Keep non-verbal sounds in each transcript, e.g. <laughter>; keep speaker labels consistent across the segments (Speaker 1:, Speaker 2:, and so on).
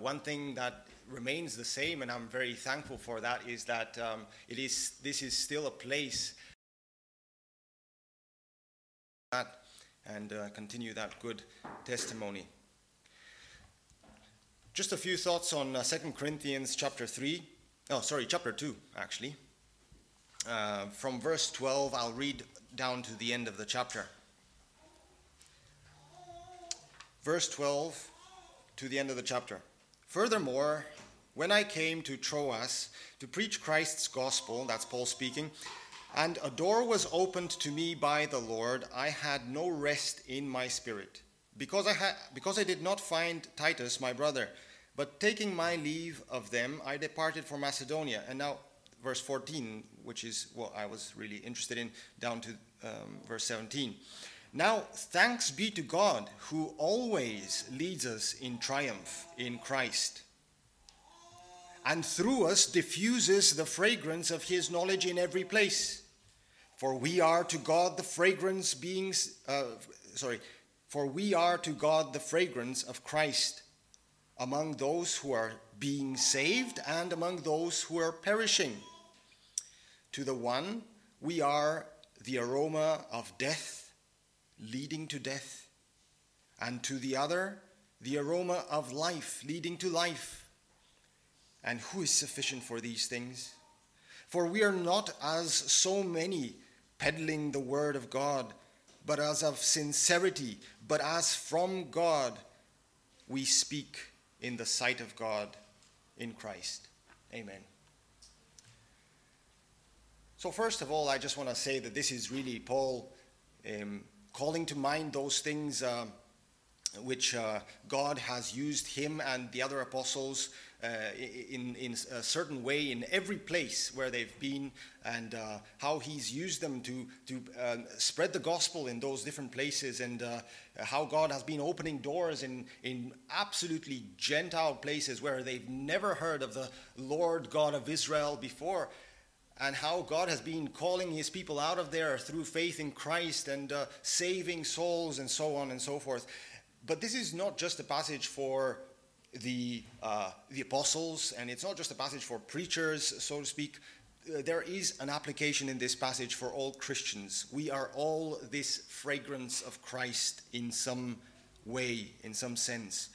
Speaker 1: one thing that remains the same, and I'm very thankful for that, is that um, it is this is still a place that and uh, continue that good testimony. Just a few thoughts on uh, 2 Corinthians chapter 3. Oh, sorry, chapter 2, actually. Uh, from verse 12, I'll read down to the end of the chapter. Verse 12 to the end of the chapter. Furthermore, when I came to Troas to preach Christ's gospel, that's Paul speaking, and a door was opened to me by the Lord, I had no rest in my spirit, because I, because I did not find Titus, my brother. But taking my leave of them, I departed for Macedonia. And now, verse 14, which is what I was really interested in, down to um, verse 17. Now, thanks be to God who always leads us in triumph in Christ, and through us diffuses the fragrance of his knowledge in every place. For we are to God the fragrance uh, sorry, for we are to God the fragrance of Christ among those who are being saved and among those who are perishing. To the one, we are the aroma of death, leading to death, and to the other, the aroma of life, leading to life. And who is sufficient for these things? For we are not as so many peddling the word of God, but as of sincerity, but as from God we speak in the sight of God in Christ. Amen. So, first of all, I just want to say that this is really Paul um, calling to mind those things uh, which uh, God has used him and the other apostles uh, in, in a certain way in every place where they've been, and uh, how He's used them to, to uh, spread the gospel in those different places, and uh, how God has been opening doors in, in absolutely Gentile places where they've never heard of the Lord God of Israel before and how God has been calling his people out of there through faith in Christ and uh, saving souls and so on and so forth. But this is not just a passage for the, uh, the apostles, and it's not just a passage for preachers, so to speak. Uh, there is an application in this passage for all Christians. We are all this fragrance of Christ in some way, in some sense.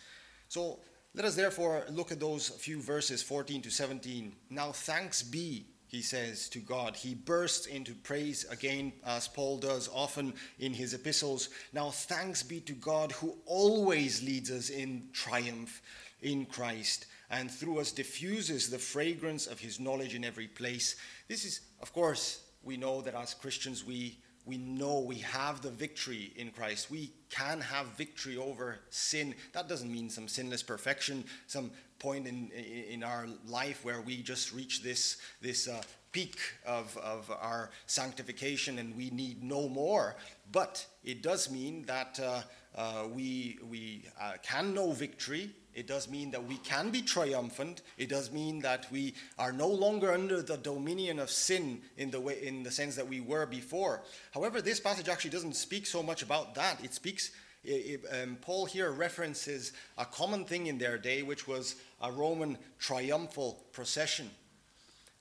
Speaker 1: So let us therefore look at those few verses 14 to 17. Now, thanks be he says to God. He bursts into praise again, as Paul does often in his epistles. Now, thanks be to God who always leads us in triumph in Christ and through us diffuses the fragrance of his knowledge in every place. This is, of course, we know that as Christians we we know we have the victory in Christ. We can have victory over sin. That doesn't mean some sinless perfection, some point in, in our life where we just reach this, this uh, peak of, of our sanctification and we need no more. But it does mean that uh, uh, we, we uh, can know victory it does mean that we can be triumphant. It does mean that we are no longer under the dominion of sin in the way, in the sense that we were before. However, this passage actually doesn't speak so much about that. It speaks. It, um, Paul here references a common thing in their day, which was a Roman triumphal procession,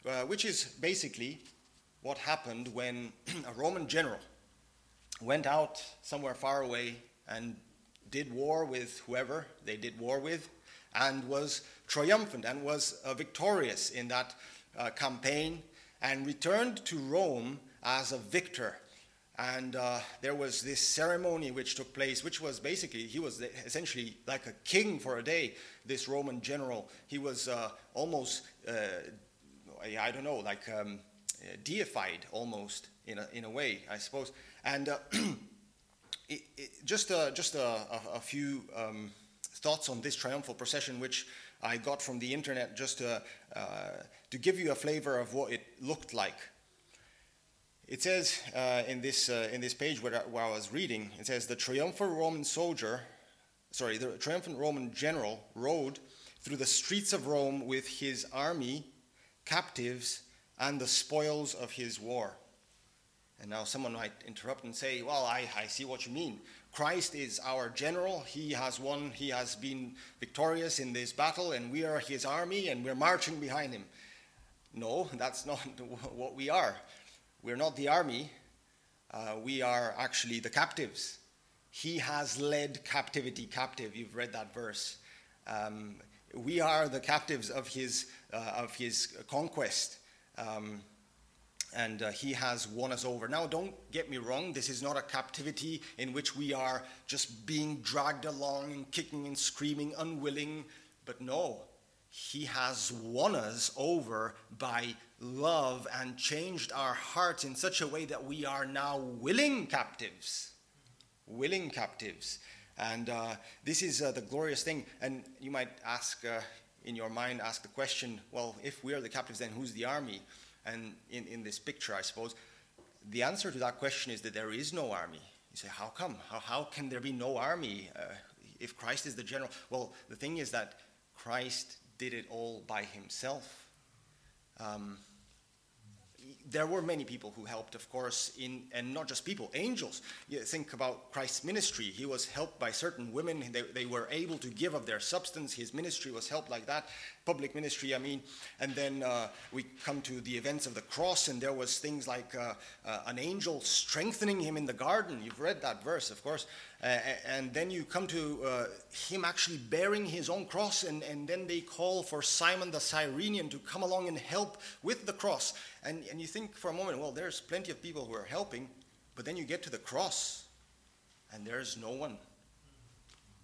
Speaker 1: uh, which is basically what happened when <clears throat> a Roman general went out somewhere far away and did war with whoever they did war with and was triumphant and was uh, victorious in that uh, campaign and returned to Rome as a victor. And uh, there was this ceremony which took place, which was basically, he was essentially like a king for a day, this Roman general. He was uh, almost, uh, I don't know, like um, deified almost in a, in a way, I suppose. And uh, <clears throat> it, just a, just a, a, a few um, thoughts on this triumphal procession, which I got from the internet, just to, uh, to give you a flavor of what it looked like. It says uh, in, this, uh, in this page where, where I was reading, it says, The triumphant Roman soldier, sorry, the triumphant Roman general rode through the streets of Rome with his army, captives, and the spoils of his war. And now someone might interrupt and say, Well, I, I see what you mean. Christ is our general. He has won, he has been victorious in this battle, and we are his army, and we're marching behind him. No, <laughs> that's not <laughs> what we are. We're not the army, uh, we are actually the captives. He has led captivity captive. You've read that verse. Um, we are the captives of his, uh, of his conquest. Um, and uh, he has won us over. Now, don't get me wrong, this is not a captivity in which we are just being dragged along and kicking and screaming, unwilling, but no, he has won us over by love and changed our hearts in such a way that we are now willing captives. Willing captives. And uh, this is uh, the glorious thing. And you might ask, uh, in your mind, ask the question well, if we are the captives, then who's the army? And in, in this picture, I suppose, the answer to that question is that there is no army. You say, how come? How, how can there be no army uh, if Christ is the general? Well, the thing is that Christ did it all by himself. Um, there were many people who helped, of course, in, and not just people, angels. You think about Christ's ministry. He was helped by certain women. They, they were able to give of their substance. His ministry was helped like that. Public ministry, I mean. And then uh, we come to the events of the cross, and there was things like uh, uh, an angel strengthening him in the garden. You've read that verse, of course. Uh, and then you come to uh, him actually bearing his own cross, and, and then they call for Simon the Cyrenian to come along and help with the cross. And, and you think for a moment, well, there's plenty of people who are helping, but then you get to the cross, and there's no one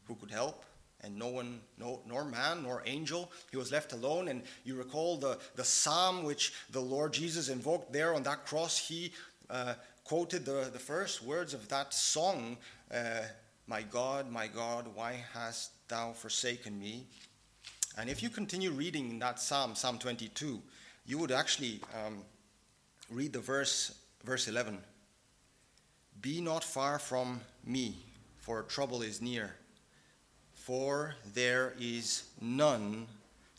Speaker 1: who could help, and no one, no, nor man, nor angel. He was left alone. And you recall the, the psalm which the Lord Jesus invoked there on that cross. He uh, quoted the, the first words of that song uh, My God, my God, why hast thou forsaken me? And if you continue reading that psalm, Psalm 22, you would actually um, read the verse, verse 11. Be not far from me, for trouble is near, for there is none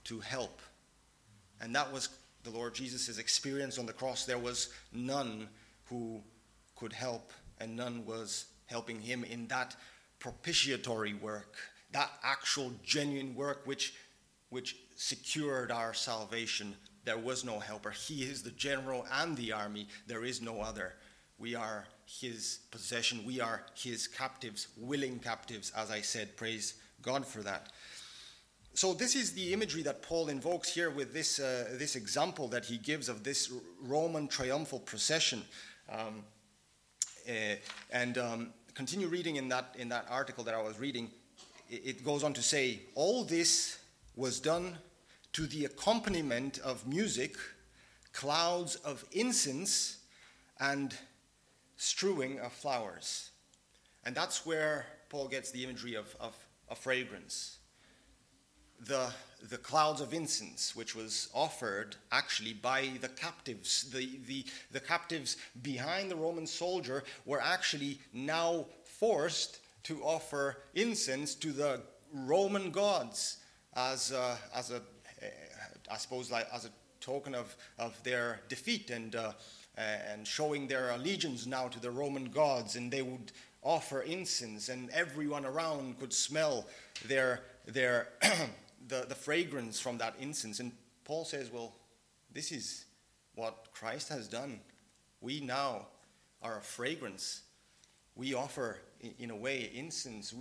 Speaker 1: to help. And that was the Lord Jesus' experience on the cross. There was none who could help, and none was helping him in that propitiatory work, that actual genuine work which, which secured our salvation. There was no helper. He is the general and the army. There is no other. We are his possession. We are his captives, willing captives, as I said. Praise God for that. So, this is the imagery that Paul invokes here with this, uh, this example that he gives of this Roman triumphal procession. Um, uh, and um, continue reading in that, in that article that I was reading, it, goes on to say, All this was done to the accompaniment of music, clouds of incense, and strewing of flowers. And that's where Paul gets the imagery of, of, of fragrance the, the clouds of incense, which was offered actually by the captives. The, the, the captives behind the Roman soldier were actually now forced to offer incense to the Roman gods as, a, as a, I suppose, like, as a token of, of their defeat and, uh, Uh, and showing their allegiance now to the Roman gods. And they would offer incense, and everyone around could smell their, their <clears throat> the, the fragrance from that incense. And Paul says, well, this is what Christ has done. We now are a fragrance. We offer, in a way, incense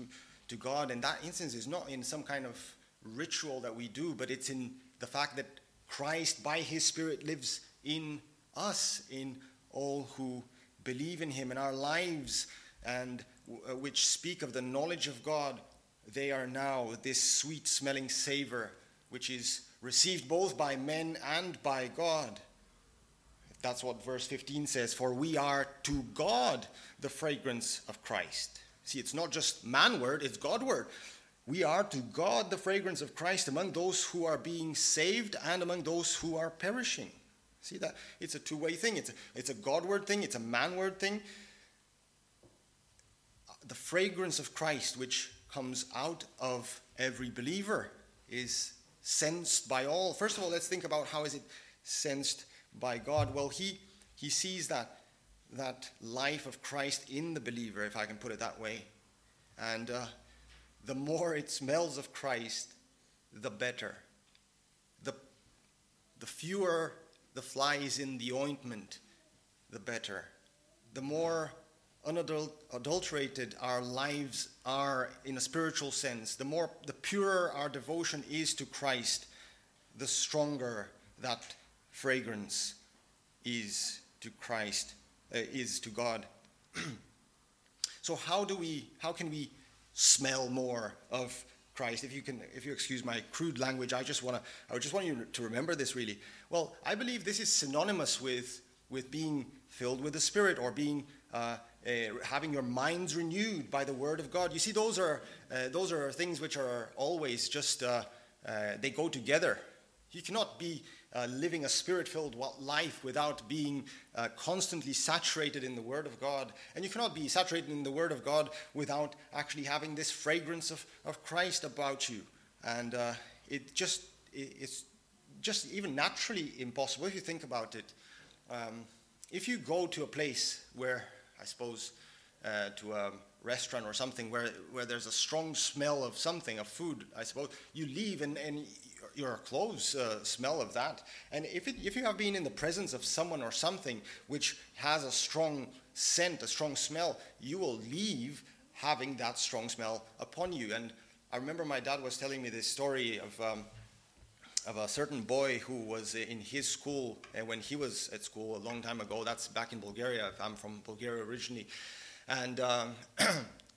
Speaker 1: to God. And that incense is not in some kind of ritual that we do, but it's in the fact that Christ, by his Spirit, lives in us, in all who believe in him, in our lives, and uh, which speak of the knowledge of God they are now this sweet smelling savor, which is received both by men and by God. That's what verse 15 says For we are to God the fragrance of Christ. See, it's not just man word, it's God word. We are to God the fragrance of Christ among those who are being saved and among those who are perishing. See that? It's a two way thing. It's a, it's a God word thing, it's a man word thing. The fragrance of Christ, which comes out of every believer is sensed by all. First of all, let's think about how is it sensed by God? Well, he he sees that that life of Christ in the believer, if I can put it that way. And uh, the more it smells of Christ, the better. The, the fewer the flies in the ointment, the better. The more unadulterated our lives are in a spiritual sense, the more the purer our devotion is to Christ, the stronger that fragrance is to Christ, uh, is to God. <clears throat> so how do we how can we smell more of Christ? If you can if you excuse my crude language, I just want to I just want you to remember this really. Well, I believe this is synonymous with with being filled with the Spirit or being uh, uh, having your minds renewed by the Word of God. You see, those are uh, those are things which are always just uh, uh, they go together. You cannot be uh, living a spirit-filled life without being constantly saturated in the Word of God, and you cannot be saturated in the Word of God without actually having this fragrance of, of Christ about you. And it just it, it's just even naturally impossible if you think about it. Um, if you go to a place where I suppose, uh, to a restaurant or something where, where there's a strong smell of something, of food, I suppose, you leave and, and your clothes uh, smell of that. And if, it, if you have been in the presence of someone or something which has a strong scent, a strong smell, you will leave having that strong smell upon you. And I remember my dad was telling me this story of. Um, of a certain boy who was in his school and when he was at school a long time ago. That's back in Bulgaria. I'm from Bulgaria originally. And um, <clears throat>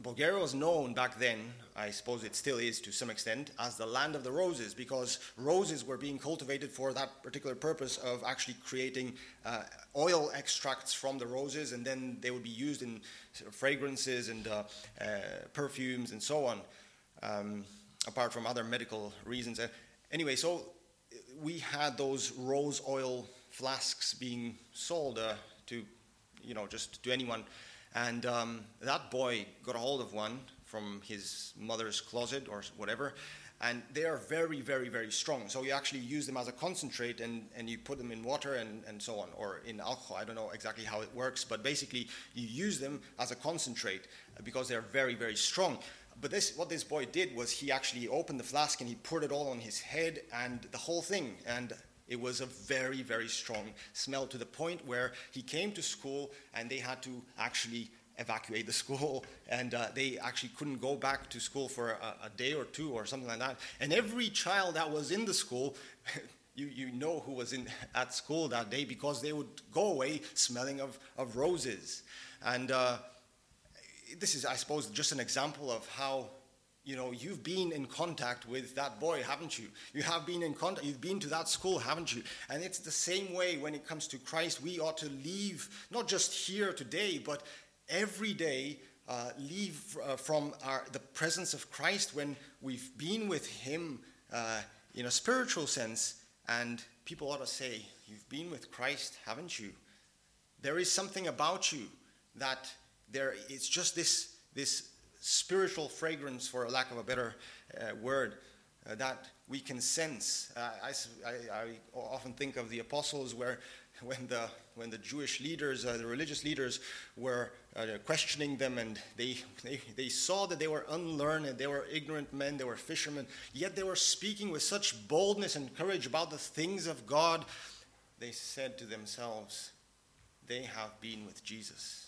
Speaker 1: Bulgaria was known back then, I suppose it still is to some extent, as the land of the roses because roses were being cultivated for that particular purpose of actually creating uh, oil extracts from the roses and then they would be used in fragrances and uh, uh, perfumes and so on, um, apart from other medical reasons. Uh, anyway, so we had those rose oil flasks being sold uh, to, you know, just to anyone. And um, that boy got a hold of one from his mother's closet or whatever, and they are very, very, very strong. So you actually use them as a concentrate and, and you put them in water and, and so on, or in alcohol. I don't know exactly how it works, but basically you use them as a concentrate because they're very, very strong. But this, what this boy did was he actually opened the flask and he poured it all on his head and the whole thing. And it was a very, very strong smell to the point where he came to school and they had to actually evacuate the <laughs> school and uh, they actually couldn't go back to school for a, a, day or two or something like that. And every child that was in the school, <laughs> you, you know who was in, <laughs> at school that day because they would go away smelling of, of roses. And uh, this is, I suppose, just an example of how you know you've been in contact with that boy haven't you? You have been in contact you've been to that school haven't you? And it's the same way when it comes to christ. We ought to leave not just here today but every day uh, leave uh, from our, the presence of christ when we've been with him uh, in a spiritual sense. And people ought to say you've been with christ haven't you? There is something about you that there it's just this this spiritual fragrance, for a lack of a better uh, word, uh, that we can sense. Uh, I, I, I, often think of the apostles where <laughs> when the when the Jewish leaders, uh, the religious leaders, were uh, questioning them, and they, <laughs> they they saw that they were unlearned, they were ignorant men, they were fishermen, yet they were speaking with such boldness and courage about the things of God. They said to themselves, "They have been with Jesus."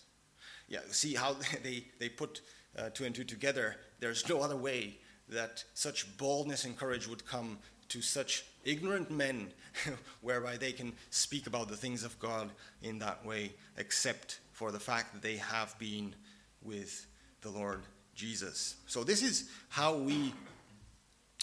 Speaker 1: yeah, see how <laughs> they, they put uh, two and two together. There's no other way that such boldness and courage would come to such ignorant men, <laughs> whereby they can speak about the things of God in that way, except for the fact that they have been with the Lord Jesus. So, this is how we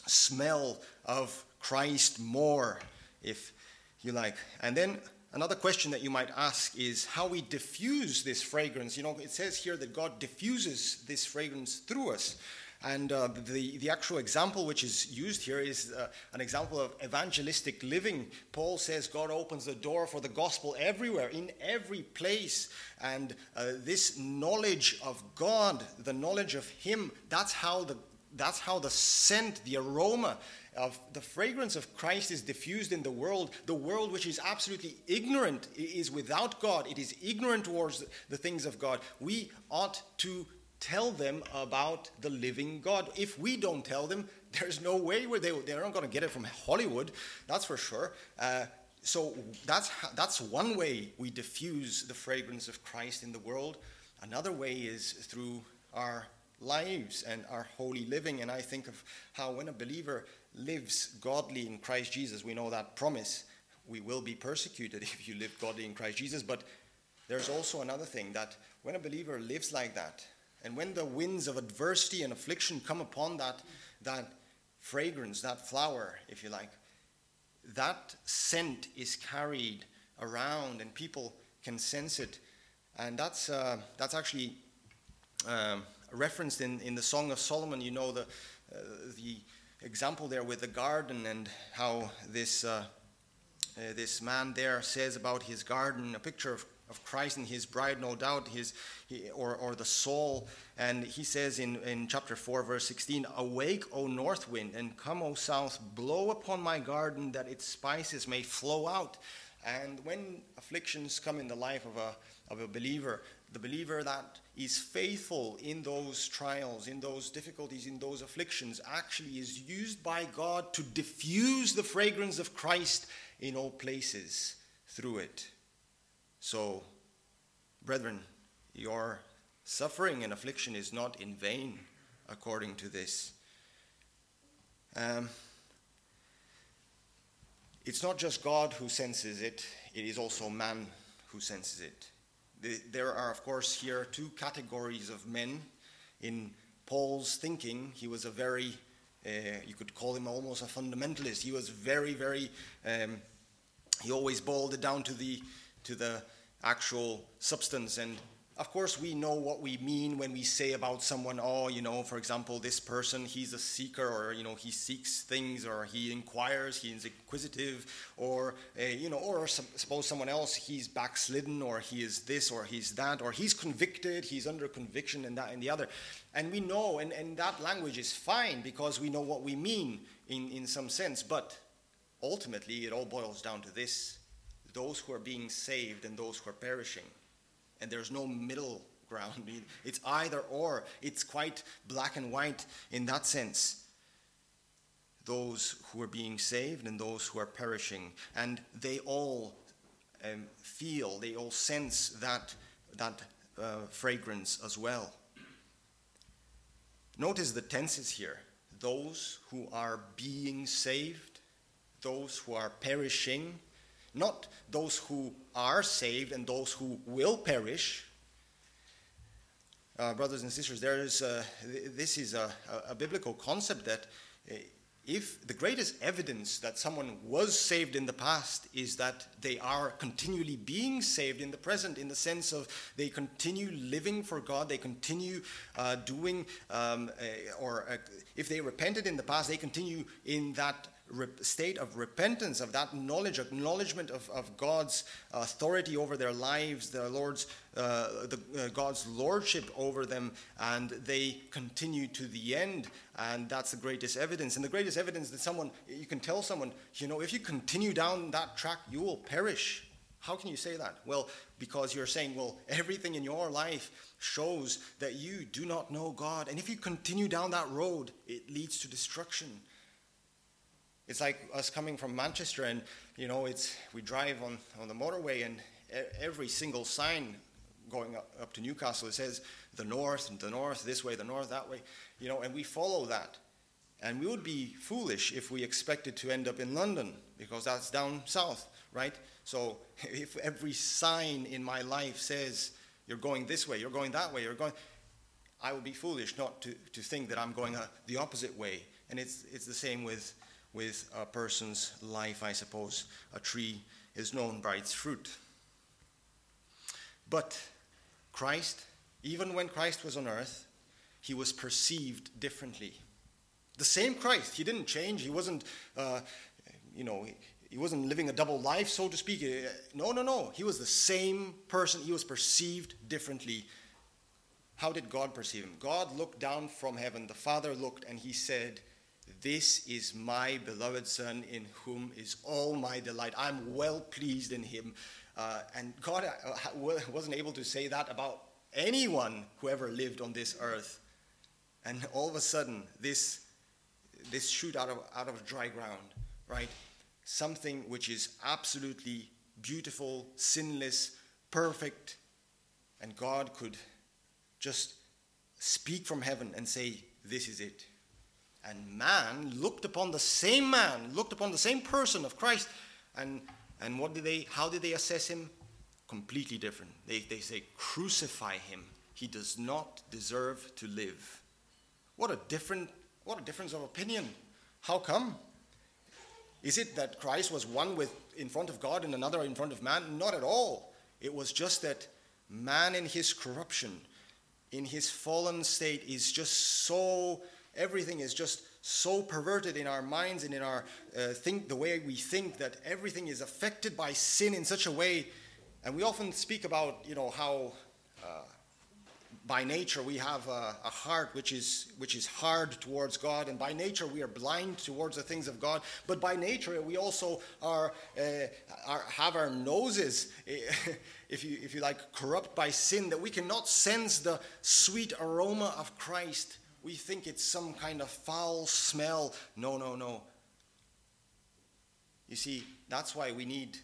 Speaker 1: smell of Christ more, if you like. And then Another question that you might ask is how we diffuse this fragrance. You know, it says here that God diffuses this fragrance through us. And uh, the, the actual example which is used here is uh, an example of evangelistic living. Paul says God opens the door for the gospel everywhere, in every place. And uh, this knowledge of God, the knowledge of Him, that's how the, that's how the scent, the aroma of the fragrance of Christ is diffused in the world, the world which is absolutely ignorant is without God, it is ignorant towards the things of God. We ought to tell them about the living God. If we don't tell them, there's no way where they, they're not going to get it from Hollywood, that's for sure. Uh, so that's, that's one way we diffuse the fragrance of Christ in the world. Another way is through our lives and our holy living. And I think of how when a believer lives godly in Christ Jesus, we know that promise. We will be persecuted <laughs> if you live godly in Christ Jesus. But there's also another thing that when a believer lives like that, and when the winds of adversity and affliction come upon that, that fragrance, that flower, if you like, that scent is carried around and people can sense it. And that's, uh, that's actually um, referenced in, in the Song of Solomon. You know, the, uh, the example there with the garden and how this, uh, uh this man there says about his garden, a picture of of Christ and his bride, no doubt, his, he, or, or the soul. And he says in, in chapter 4, verse 16 Awake, O north wind, and come, O south, blow upon my garden that its spices may flow out. And when afflictions come in the life of a, of a believer, the believer that is faithful in those trials, in those difficulties, in those afflictions, actually is used by God to diffuse the fragrance of Christ in all places through it. So, brethren, your suffering and affliction is not in vain according to this. Um, it's not just God who senses it, it is also man who senses it. The, there are, of course, here two categories of men. In Paul's thinking, he was a very, uh, you could call him almost a fundamentalist. He was very, very, um, he always boiled it down to the to the actual substance. And of course, we know what we mean when we say about someone, oh, you know, for example, this person, he's a seeker, or, you know, he seeks things, or he inquires, he's inquisitive, or, uh, you know, or suppose someone else, he's backslidden, or he is this, or he's that, or he's convicted, he's under conviction, and that and the other. And we know, and, and that language is fine because we know what we mean in, in some sense, but ultimately it all boils down to this those who are being saved and those who are perishing. And there's no middle ground. <laughs> It's either or. It's quite black and white in that sense. Those who are being saved and those who are perishing. And they all um, feel, they all sense that, that uh, fragrance as well. Notice the tenses here those who are being saved, those who are perishing, not those who are saved and those who will perish. Uh, brothers and sisters, there is a, this is a, a, biblical concept that uh, if the greatest evidence that someone was saved in the past is that they are continually being saved in the present, in the sense of they continue living for God, they continue uh, doing, um, uh, or uh, if they repented in the past, they continue in that state of repentance, of that knowledge, acknowledgement of, of God's authority over their lives, the Lord's, uh, the, uh, God's lordship over them, and they continue to the end. And that's the greatest evidence. And the greatest evidence that someone, you can tell someone, you know, if you continue down that track, you will perish. How can you say that? Well, because you're saying, well, everything in your life shows that you do not know God. And if you continue down that road, it leads to destruction. It's like us coming from Manchester and, you know, it's, we drive on, on the motorway and every single sign going up, up to Newcastle, it says the north and the north, this way, the north, that way, you know, and we follow that. And we would be foolish if we expected to end up in London because that's down south, right? So <laughs> if every sign in my life says you're going this way, you're going that way, you're going, I would be foolish not to, to think that I'm going a, the opposite way. And it's, it's the same with with a person's life, I suppose. A tree is known by its fruit. But Christ, even when Christ was on earth, he was perceived differently. The same Christ, he didn't change. He wasn't, uh, you know, he wasn't living a double life, so to speak. No, no, no. He was the same person. He was perceived differently. How did God perceive him? God looked down from heaven. The Father looked and he said, this is my beloved Son in whom is all my delight. I'm well pleased in him. Uh, and God uh, wasn't able to say that about anyone who ever lived on this earth. And all of a sudden, this, this shoot out of, out of dry ground, right? Something which is absolutely beautiful, sinless, perfect, and God could just speak from heaven and say, This is it. And man looked upon the same man, looked upon the same person of Christ, and, and what did they, how did they assess him? Completely different. They, they say, Crucify him. He does not deserve to live. What a different, what a difference of opinion. How come? Is it that Christ was one with in front of God and another in front of man? Not at all. It was just that man in his corruption, in his fallen state, is just so everything is just so perverted in our minds and in our uh, think the way we think that everything is affected by sin in such a way and we often speak about you know how uh, by nature we have a, a, heart which is which is hard towards God, and by nature we are blind towards the things of God. But by nature we also are, uh, are have our noses, <laughs> if you if you like, corrupt by sin, that we cannot sense the sweet aroma of Christ. We think it's some kind of foul smell. No, no, no. You see, that's why we need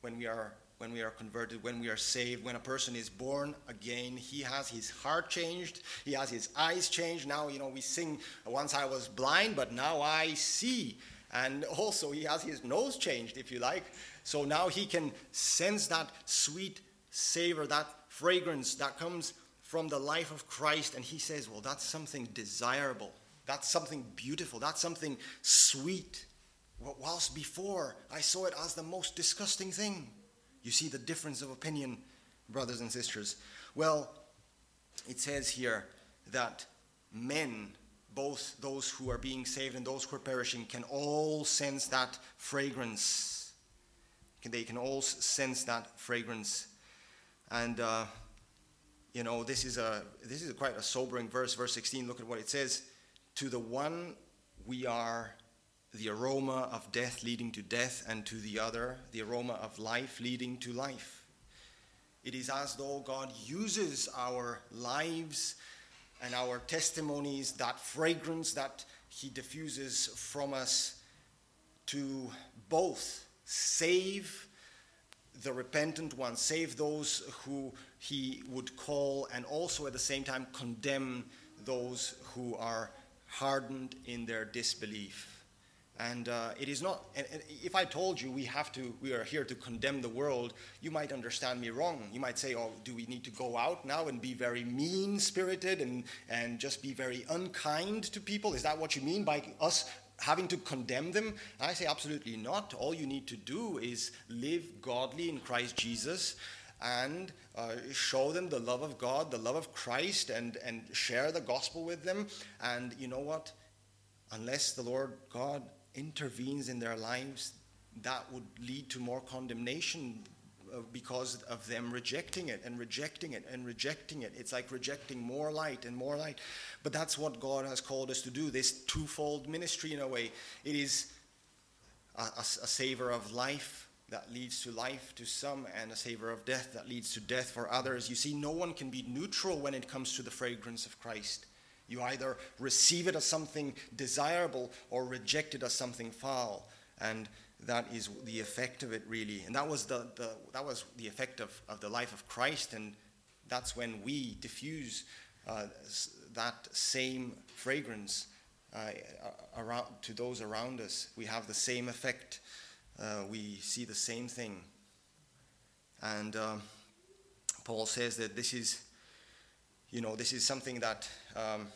Speaker 1: when we are when we are converted, when we are saved, when a person is born again, he has his heart changed, he has his eyes changed. Now, you know, we sing, once I was blind, but now I see. And also, he has his nose changed, if you like. So now he can sense that sweet savor, that fragrance that comes from the life of Christ. And he says, well, that's something desirable. That's something beautiful. That's something sweet. Whilst before I saw it as the most disgusting thing. You see the difference of opinion, brothers and sisters. Well, it says here that men, both those who are being saved and those who are perishing, can all sense that fragrance. They can all sense that fragrance. And, uh, you know, this is, a, this is quite a sobering verse, verse 16. Look at what it says. To the one we are the aroma of death leading to death, and to the other, the aroma of life leading to life. It is as though God uses our lives and our testimonies, that fragrance that He diffuses from us, to both save the repentant ones, save those who He would call, and also at the same time condemn those who are hardened in their disbelief. And uh, it is not, and, and if I told you we have to, we are here to condemn the world, you might understand me wrong. You might say, oh, do we need to go out now and be very mean spirited and, and just be very unkind to people? Is that what you mean by us having to condemn them? And I say, absolutely not. All you need to do is live godly in Christ Jesus and uh, show them the love of God, the love of Christ, and, and share the gospel with them. And you know what? Unless the Lord God intervenes in their lives, that would lead to more condemnation uh, because of them rejecting it and rejecting it and rejecting it. It's like rejecting more light and more light. But that's what God has called us to do this twofold ministry in a way. It is a, a, a savor of life that leads to life to some and a savor of death that leads to death for others. You see, no one can be neutral when it comes to the fragrance of Christ. You either receive it as something desirable or reject it as something foul. And that is the effect of it, really. And that was the, the, that was the effect of, of the life of Christ. And that's when we diffuse uh, that same fragrance uh, around, to those around us. We have the same effect. Uh, we see the same thing. And um, Paul says that this is, you know, this is something that um,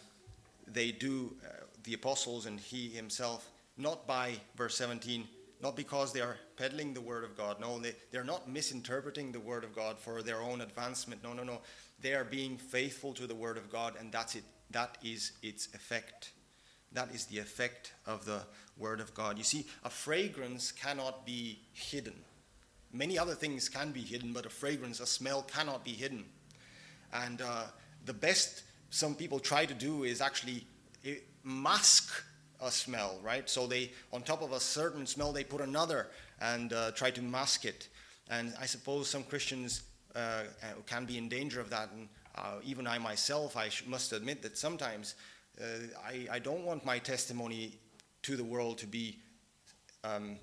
Speaker 1: they do, uh, the apostles and he himself, not by, verse 17, not because they are peddling the word of God. No, they, they're not misinterpreting the word of God for their own advancement. No, no, no. They are being faithful to the word of God, and that's it. That is its effect. That is the effect of the word of God. You see, a fragrance cannot be hidden. Many other things can be hidden, but a fragrance, a smell cannot be hidden. And uh, the best some people try to do is actually eh, mask a smell, right? So they, on top of a certain smell, they put another and uh, try to mask it. And I suppose some Christians uh, can be in danger of that. And uh, even I myself, I must admit that sometimes I, I don't want my testimony to the world to be um,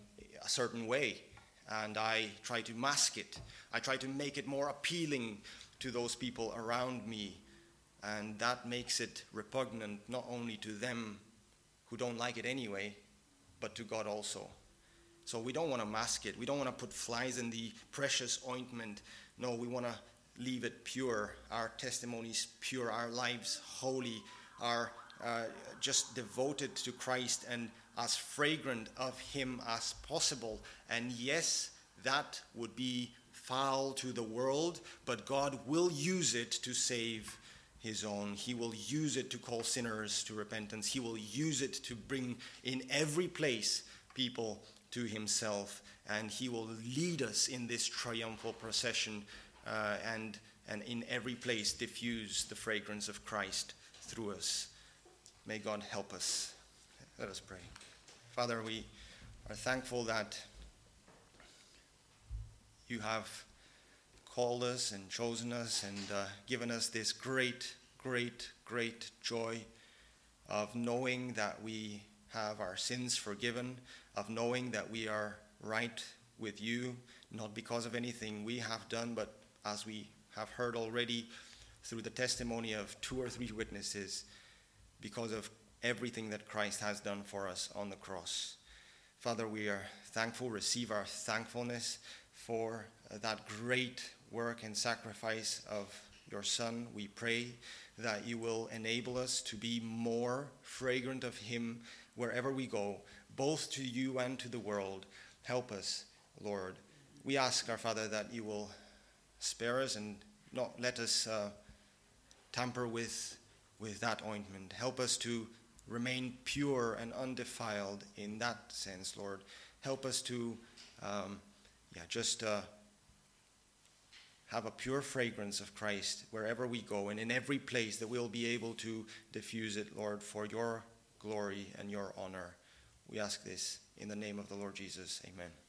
Speaker 1: a certain way, and I try to mask it. I try to make it more appealing to those people around me, and that makes it repugnant not only to them who don't like it anyway, but to God also. So we don't want to mask it. We don't want to put flies in the precious ointment. No, we want to leave it pure. Our testimonies pure, our lives holy, our uh, just devoted to Christ and as fragrant of Him as possible. And yes, that would be foul to the world, but God will use it to save His own. He will use it to call sinners to repentance. He will use it to bring in every place people to Himself. And He will lead us in this triumphal procession uh, and, and in every place diffuse the fragrance of Christ through us. May God help us. Let us pray. Father, we are thankful that you have called us and chosen us and uh, given us this great, great, great joy of knowing that we have our sins forgiven, of knowing that we are right with you, not because of anything we have done, but as we have heard already through the testimony of two or three witnesses, because of everything that Christ has done for us on the cross. Father, we are thankful, receive our thankfulness for uh, that great work and sacrifice of your Son. We pray that you will enable us to be more fragrant of Him wherever we go, both to you and to the world. Help us, Lord. We ask, our Father, that you will spare us and not let us uh, tamper with, with that ointment. Help us to remain pure and undefiled in that sense, Lord. Help us to, um, yeah, just uh, have a pure fragrance of Christ wherever we go and in every place that we'll be able to diffuse it, Lord, for your glory and your honor. We ask this in the name of the Lord Jesus. Amen.